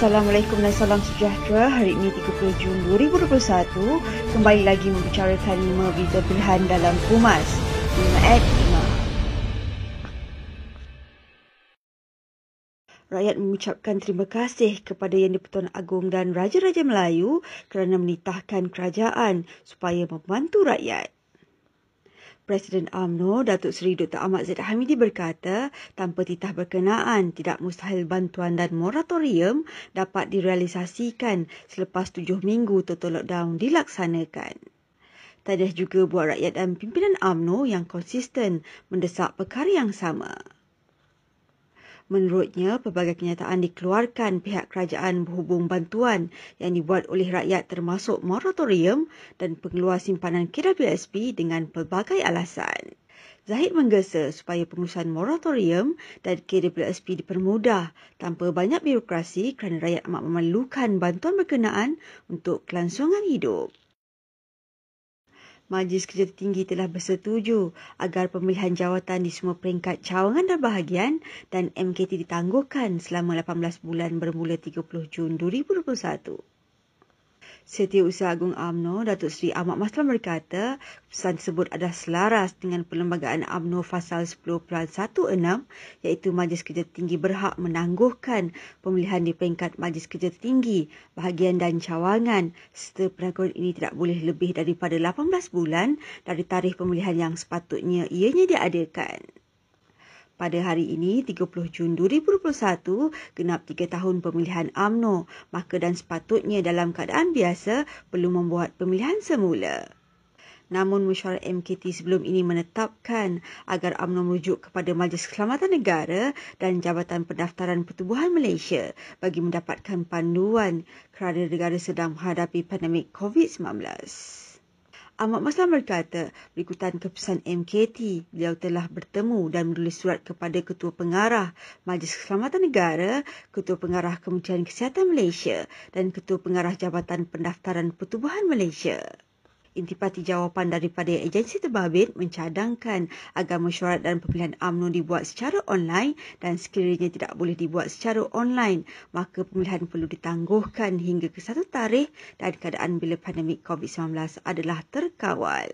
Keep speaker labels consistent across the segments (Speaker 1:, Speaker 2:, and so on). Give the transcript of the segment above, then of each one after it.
Speaker 1: Assalamualaikum dan salam sejahtera. Hari ini 30 Jun 2021 kembali lagi membicarakan 5 berita pilihan dalam Pumas. 5 at 5. Rakyat mengucapkan terima kasih kepada Yang di-Pertuan Agong dan Raja-Raja Melayu kerana menitahkan kerajaan supaya membantu rakyat. Presiden AMNO, Datuk Seri Dr. Ahmad Zaid Hamidi berkata, tanpa titah berkenaan, tidak mustahil bantuan dan moratorium dapat direalisasikan selepas tujuh minggu total lockdown dilaksanakan. Tadiah juga buat rakyat dan pimpinan AMNO yang konsisten mendesak perkara yang sama. Menurutnya, pelbagai kenyataan dikeluarkan pihak kerajaan berhubung bantuan yang dibuat oleh rakyat termasuk moratorium dan pengeluar simpanan KWSP dengan pelbagai alasan. Zahid menggesa supaya pengurusan moratorium dan KWSP dipermudah tanpa banyak birokrasi kerana rakyat amat memerlukan bantuan berkenaan untuk kelangsungan hidup. Majlis Kerja Tinggi telah bersetuju agar pemilihan jawatan di semua peringkat cawangan dan bahagian dan MKT ditangguhkan selama 18 bulan bermula 30 Jun 2021. Setiausaha Agung AMNO, Datuk Seri Ahmad Maslam berkata, keputusan tersebut adalah selaras dengan Perlembagaan AMNO Fasal 10.16 iaitu Majlis Kerja Tinggi berhak menangguhkan pemilihan di peringkat Majlis Kerja Tinggi, bahagian dan cawangan serta penangguhan ini tidak boleh lebih daripada 18 bulan dari tarikh pemilihan yang sepatutnya ianya diadakan. Pada hari ini, 30 Jun 2021, genap 3 tahun pemilihan AMNO, maka dan sepatutnya dalam keadaan biasa perlu membuat pemilihan semula. Namun mesyuarat MKT sebelum ini menetapkan agar AMNO merujuk kepada Majlis Keselamatan Negara dan Jabatan Pendaftaran Pertubuhan Malaysia bagi mendapatkan panduan kerana negara sedang menghadapi pandemik COVID-19. Ahmad Maslam berkata, berikutan keputusan MKT, beliau telah bertemu dan menulis surat kepada Ketua Pengarah Majlis Keselamatan Negara, Ketua Pengarah Kementerian Kesihatan Malaysia dan Ketua Pengarah Jabatan Pendaftaran Pertubuhan Malaysia. Intipati jawapan daripada agensi terbabit mencadangkan agar mesyuarat dan pemilihan UMNO dibuat secara online dan sekiranya tidak boleh dibuat secara online, maka pemilihan perlu ditangguhkan hingga ke satu tarikh dan keadaan bila pandemik COVID-19 adalah terkawal.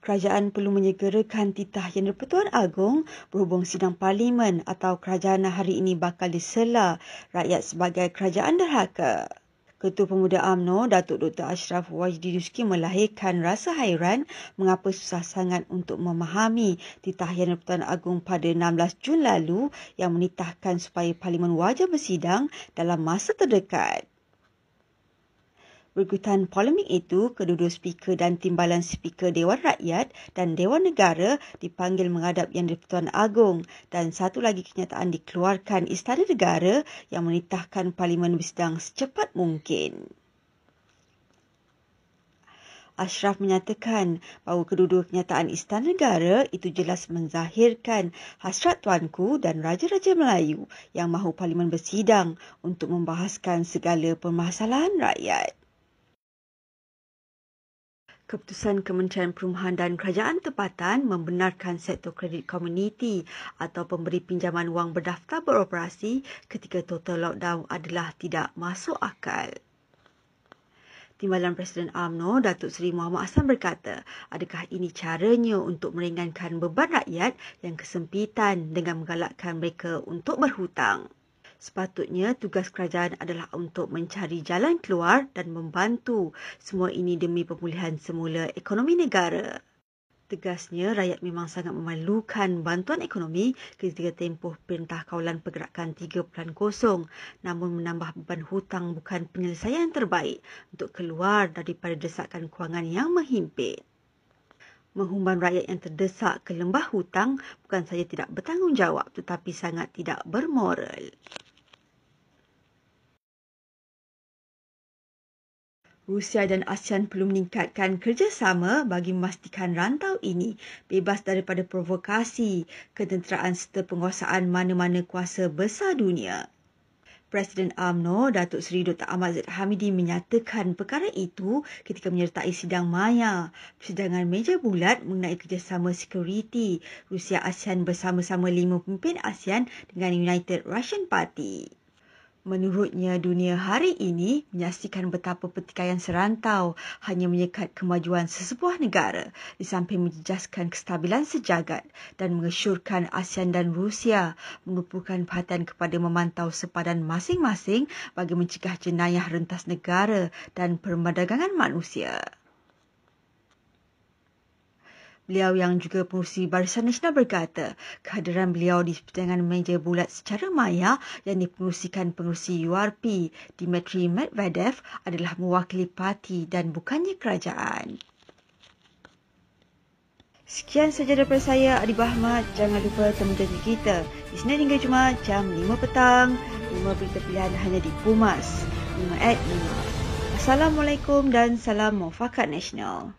Speaker 1: Kerajaan perlu menyegerakan titah Yang di-Pertuan Agong berhubung sidang parlimen atau kerajaan hari ini bakal disela rakyat sebagai kerajaan derhaka. Ketua Pemuda AMNO, Datuk Dr. Ashraf Wajdi Duski melahirkan rasa hairan mengapa susah sangat untuk memahami titah Yang di-Pertuan Agong pada 16 Jun lalu yang menitahkan supaya Parlimen wajib bersidang dalam masa terdekat. Berikutan polemik itu, kedua-dua speaker dan timbalan speaker Dewan Rakyat dan Dewan Negara dipanggil menghadap Yang di-Pertuan Agong dan satu lagi kenyataan dikeluarkan Istana Negara yang menitahkan Parlimen bersidang secepat mungkin. Ashraf menyatakan bahawa kedua-dua kenyataan Istana Negara itu jelas menzahirkan hasrat tuanku dan Raja-Raja Melayu yang mahu Parlimen bersidang untuk membahaskan segala permasalahan rakyat. Keputusan Kementerian Perumahan dan Kerajaan Tempatan membenarkan sektor kredit komuniti atau pemberi pinjaman wang berdaftar beroperasi ketika total lockdown adalah tidak masuk akal. Timbalan Presiden AMNO, Datuk Seri Muhammad Hassan berkata, adakah ini caranya untuk meringankan beban rakyat yang kesempitan dengan menggalakkan mereka untuk berhutang? Sepatutnya tugas kerajaan adalah untuk mencari jalan keluar dan membantu semua ini demi pemulihan semula ekonomi negara. Tegasnya, rakyat memang sangat memerlukan bantuan ekonomi ketika tempoh Perintah Kawalan Pergerakan 3.0 namun menambah beban hutang bukan penyelesaian terbaik untuk keluar daripada desakan kewangan yang menghimpit. Menghumban rakyat yang terdesak ke lembah hutang bukan saja tidak bertanggungjawab tetapi sangat tidak bermoral. Rusia dan ASEAN perlu meningkatkan kerjasama bagi memastikan rantau ini bebas daripada provokasi, ketenteraan serta penguasaan mana-mana kuasa besar dunia. Presiden AMNO Datuk Seri Dr. Ahmad Zaid Hamidi menyatakan perkara itu ketika menyertai sidang Maya, persidangan meja bulat mengenai kerjasama sekuriti Rusia ASEAN bersama-sama lima pemimpin ASEAN dengan United Russian Party. Menurutnya, dunia hari ini menyaksikan betapa pertikaian serantau hanya menyekat kemajuan sesebuah negara di samping menjejaskan kestabilan sejagat dan mengesyorkan ASEAN dan Rusia menumpukan perhatian kepada memantau sepadan masing-masing bagi mencegah jenayah rentas negara dan perdagangan manusia. Beliau yang juga pengurusi Barisan Nasional berkata, kehadiran beliau di persidangan meja bulat secara maya yang dipengurusikan pengurusi URP, Dmitry Medvedev adalah mewakili parti dan bukannya kerajaan. Sekian saja daripada saya, Adi Bahmat. Jangan lupa temu janji kita di Senin hingga Jumaat jam 5 petang. 5 berita pilihan hanya di Pumas. 5 at 5. Assalamualaikum dan salam mufakat nasional.